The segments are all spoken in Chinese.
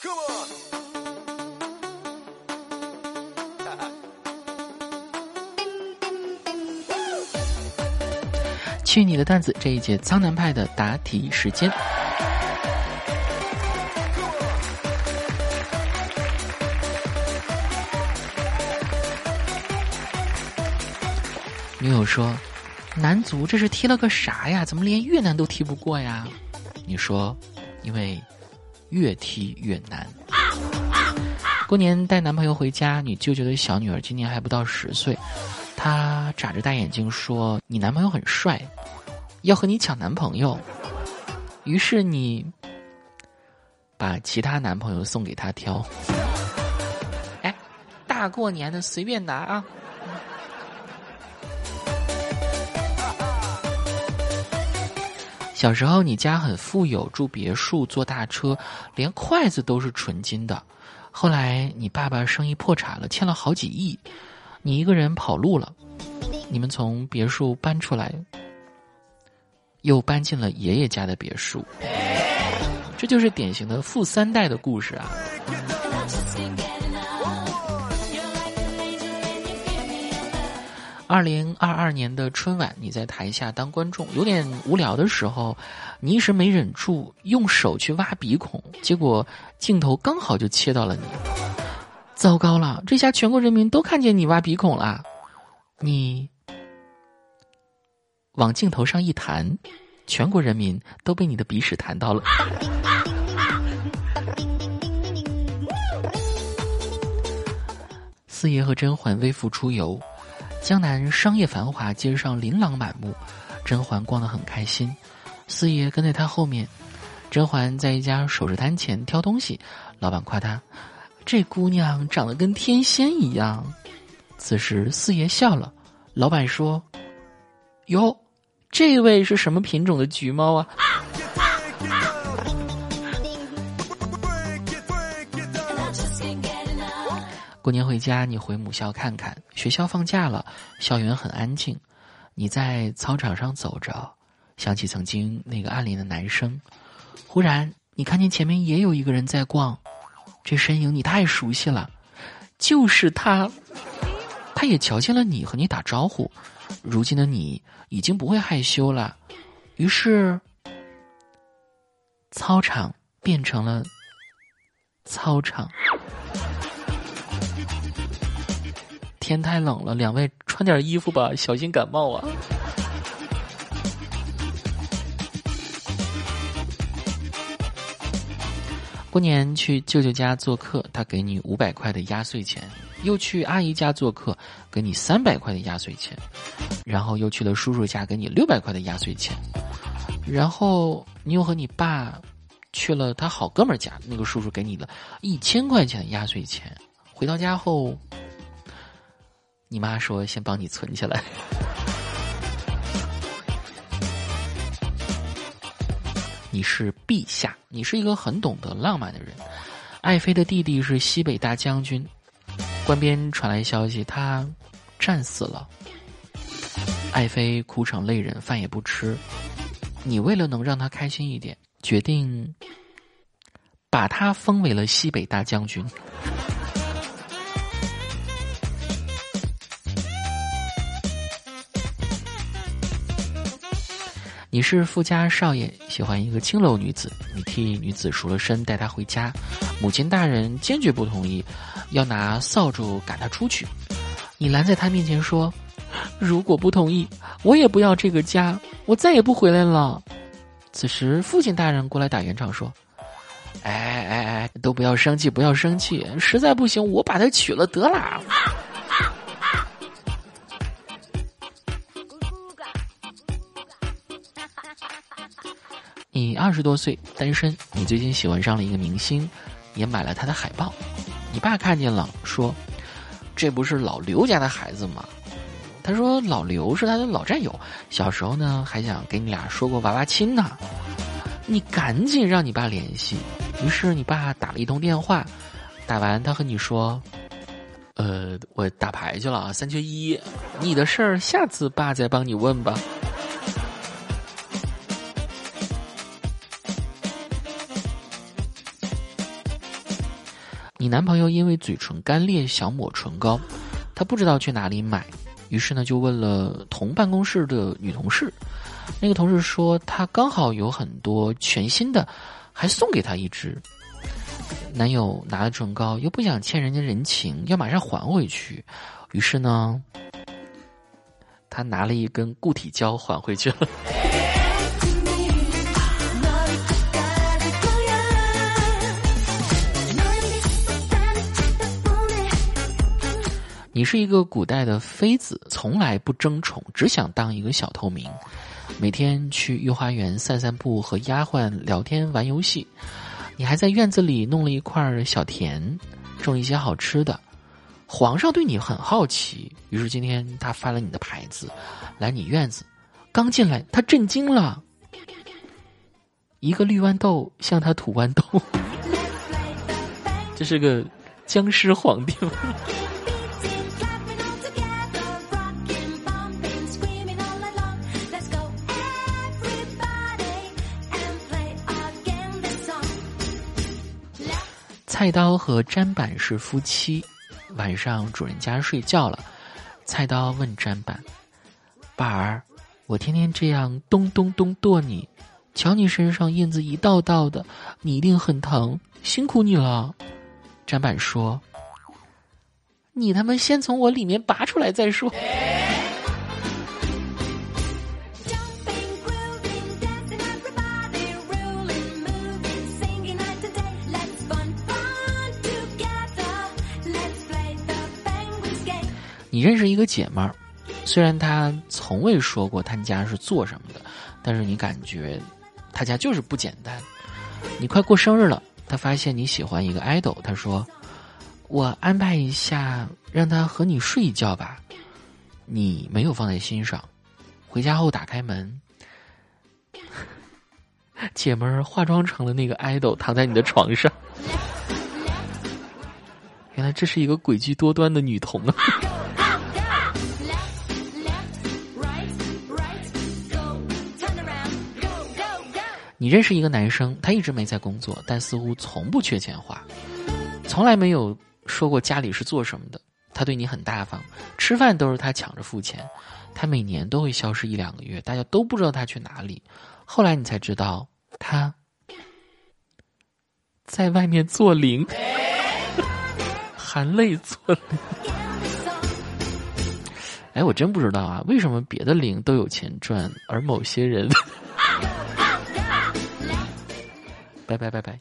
去你的段子！这一节苍南派的答题时间。女友说：“男足这是踢了个啥呀？怎么连越南都踢不过呀？”你说：“因为越踢越难。”过年带男朋友回家，你舅舅的小女儿今年还不到十岁，她眨着大眼睛说：“你男朋友很帅。”要和你抢男朋友，于是你把其他男朋友送给她挑。哎，大过年的随便拿啊！小时候你家很富有，住别墅，坐大车，连筷子都是纯金的。后来你爸爸生意破产了，欠了好几亿，你一个人跑路了。你们从别墅搬出来。又搬进了爷爷家的别墅，这就是典型的富三代的故事啊！二零二二年的春晚，你在台下当观众，有点无聊的时候，你一时没忍住，用手去挖鼻孔，结果镜头刚好就切到了你。糟糕了，这下全国人民都看见你挖鼻孔了，你。往镜头上一弹，全国人民都被你的鼻屎弹到了。四爷和甄嬛微服出游，江南商业繁华，街上琳琅满目，甄嬛逛得很开心，四爷跟在她后面。甄嬛在一家首饰摊前挑东西，老板夸她：“这姑娘长得跟天仙一样。”此时四爷笑了，老板说：“哟。”这位是什么品种的橘猫啊？过年回家，你回母校看看。学校放假了，校园很安静。你在操场上走着，想起曾经那个暗恋的男生。忽然，你看见前面也有一个人在逛，这身影你太熟悉了，就是他。他也瞧见了你，和你打招呼。如今的你已经不会害羞了，于是操场变成了操场。天太冷了，两位穿点衣服吧，小心感冒啊！过年去舅舅家做客，他给你五百块的压岁钱。又去阿姨家做客，给你三百块的压岁钱，然后又去了叔叔家，给你六百块的压岁钱，然后你又和你爸去了他好哥们家，那个叔叔给你了一千块钱的压岁钱。回到家后，你妈说先帮你存起来。你是陛下，你是一个很懂得浪漫的人。爱妃的弟弟是西北大将军。官边传来消息，他战死了。爱妃哭成泪人，饭也不吃。你为了能让他开心一点，决定把他封为了西北大将军。你是富家少爷，喜欢一个青楼女子，你替女子赎了身，带她回家。母亲大人坚决不同意。要拿扫帚赶她出去，你拦在他面前说：“如果不同意，我也不要这个家，我再也不回来了。”此时，父亲大人过来打圆场说：“哎哎哎，都不要生气，不要生气，实在不行，我把他娶了得了。”你二十多岁，单身，你最近喜欢上了一个明星，也买了他的海报。你爸看见了，说：“这不是老刘家的孩子吗？”他说：“老刘是他的老战友，小时候呢还想给你俩说过娃娃亲呢。”你赶紧让你爸联系。于是你爸打了一通电话，打完他和你说：“呃，我打牌去了，三缺一，你的事儿下次爸再帮你问吧。”你男朋友因为嘴唇干裂想抹唇膏，他不知道去哪里买，于是呢就问了同办公室的女同事。那个同事说他刚好有很多全新的，还送给他一支。男友拿了唇膏，又不想欠人家人情，要马上还回去，于是呢，他拿了一根固体胶还回去了。你是一个古代的妃子，从来不争宠，只想当一个小透明，每天去御花园散散步，和丫鬟聊天玩游戏。你还在院子里弄了一块小田，种一些好吃的。皇上对你很好奇，于是今天他翻了你的牌子，来你院子，刚进来他震惊了，一个绿豌豆向他吐豌豆，这是个僵尸皇帝吗。菜刀和砧板是夫妻，晚上主人家睡觉了，菜刀问砧板：“板儿，我天天这样咚咚咚剁你，瞧你身上印子一道道的，你一定很疼，辛苦你了。”砧板说：“你他妈先从我里面拔出来再说。”你认识一个姐们儿，虽然她从未说过她家是做什么的，但是你感觉她家就是不简单。你快过生日了，她发现你喜欢一个 idol，她说：“我安排一下，让他和你睡一觉吧。”你没有放在心上。回家后打开门，姐们儿化妆成了那个 idol，躺在你的床上。原来这是一个诡计多端的女童啊！你认识一个男生，他一直没在工作，但似乎从不缺钱花，从来没有说过家里是做什么的。他对你很大方，吃饭都是他抢着付钱。他每年都会消失一两个月，大家都不知道他去哪里。后来你才知道，他在外面做零，含泪做零。哎，我真不知道啊，为什么别的零都有钱赚，而某些人？拜拜拜拜。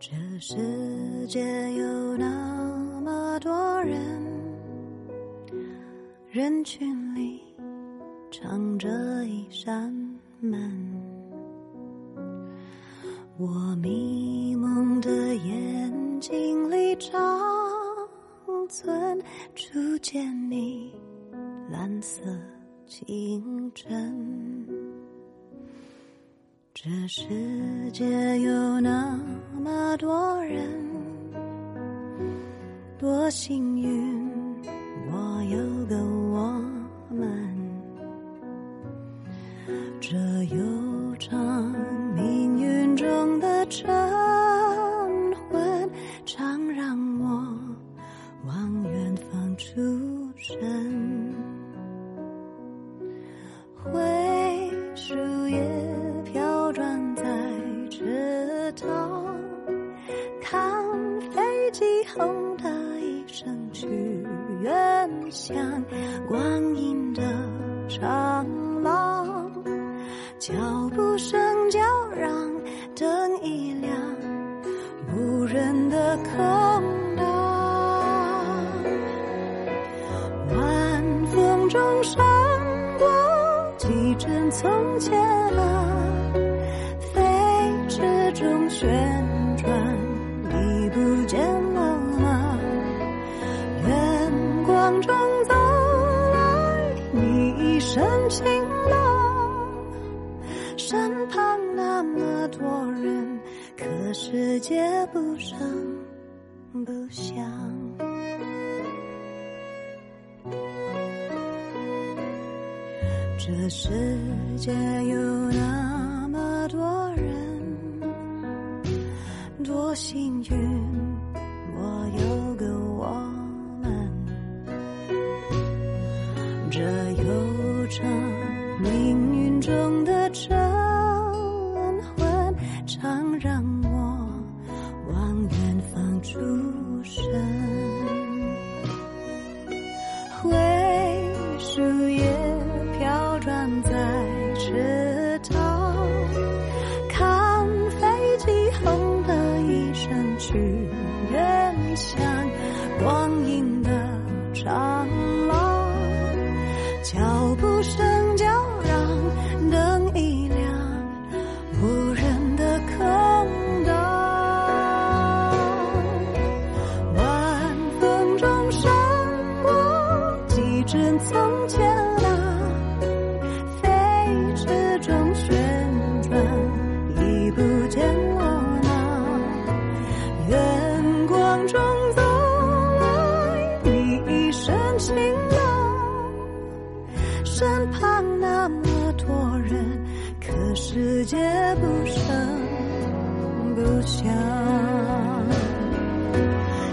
这世界有那么多人，人群里藏着一扇门。我迷蒙的眼睛里长存初见你蓝色清晨。这世界有那么多人，多幸运，我有个我们。这悠长晨昏，常让我往远方出神。灰树叶飘转在池塘，看飞机轰的一声去远乡，光阴的长身旁那么多人，可世界不声不响。这世界有那么多人，多幸运，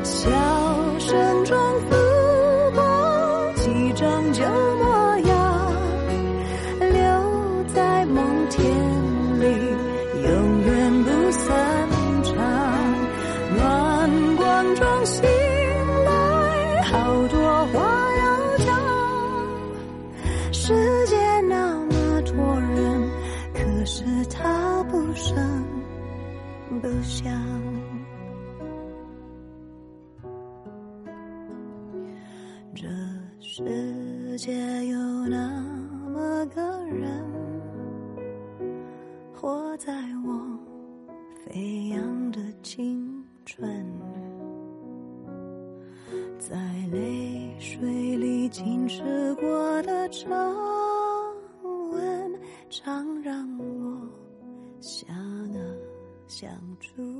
笑声中浮过几张旧模样，留在梦田里，永远不散场。暖光中醒来，好多话要讲。世界那么多人，可是他不声不响。世界有那么个人，活在我飞扬的青春，在泪水里浸湿过的皱纹，常让我想啊想出。